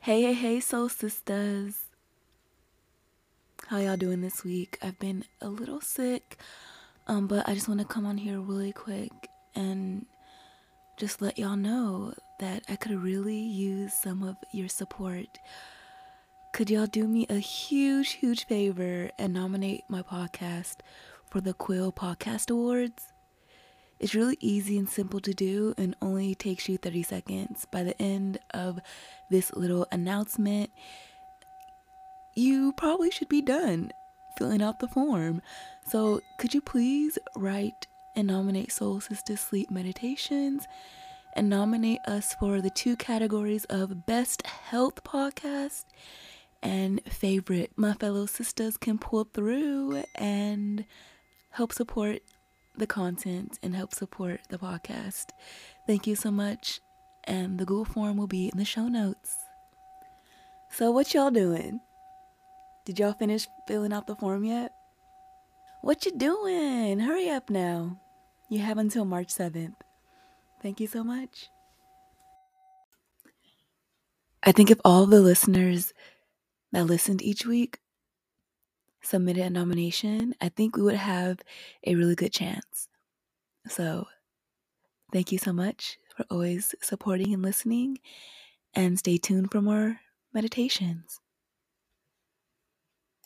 Hey, hey, hey, soul sisters. How y'all doing this week? I've been a little sick, um, but I just want to come on here really quick and just let y'all know that I could really use some of your support. Could y'all do me a huge, huge favor and nominate my podcast for the Quill Podcast Awards? It's really easy and simple to do and only takes you 30 seconds. By the end of this little announcement, you probably should be done filling out the form. So, could you please write and nominate Soul Sistas Sleep Meditations and nominate us for the two categories of Best Health Podcast and Favorite? My fellow sisters can pull through and help support the content and help support the podcast. Thank you so much. And the Google form will be in the show notes. So, what y'all doing? Did y'all finish filling out the form yet? What you doing? Hurry up now. You have until March 7th. Thank you so much. I think if all the listeners that listened each week submitted a nomination, I think we would have a really good chance. So, thank you so much for always supporting and listening, and stay tuned for more meditations.